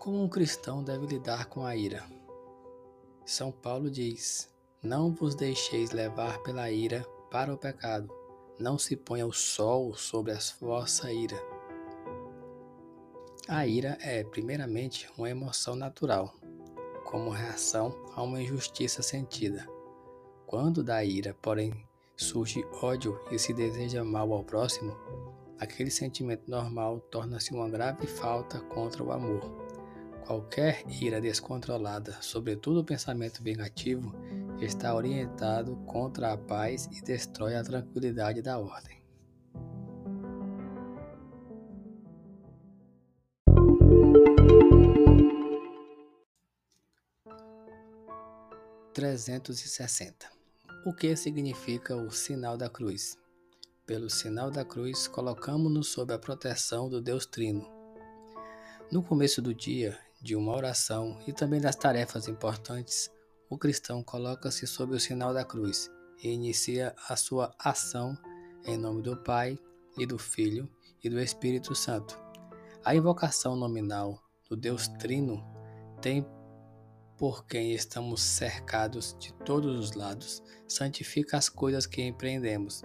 Como um cristão deve lidar com a ira? São Paulo diz: Não vos deixeis levar pela ira para o pecado, não se ponha o sol sobre a vossa ira. A ira é, primeiramente, uma emoção natural, como reação a uma injustiça sentida. Quando da ira, porém, surge ódio e se deseja mal ao próximo, aquele sentimento normal torna-se uma grave falta contra o amor Qualquer ira descontrolada, sobretudo o pensamento vingativo, está orientado contra a paz e destrói a tranquilidade da ordem. Trezentos e sessenta. O que significa o sinal da cruz? Pelo sinal da cruz, colocamos-nos sob a proteção do Deus Trino. No começo do dia, de uma oração e também das tarefas importantes, o cristão coloca-se sob o sinal da cruz e inicia a sua ação em nome do Pai e do Filho e do Espírito Santo. A invocação nominal do Deus Trino tem por quem estamos cercados de todos os lados, santifica as coisas que empreendemos.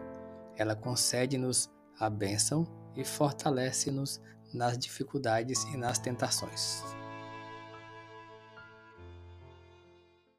Ela concede-nos a bênção e fortalece-nos nas dificuldades e nas tentações.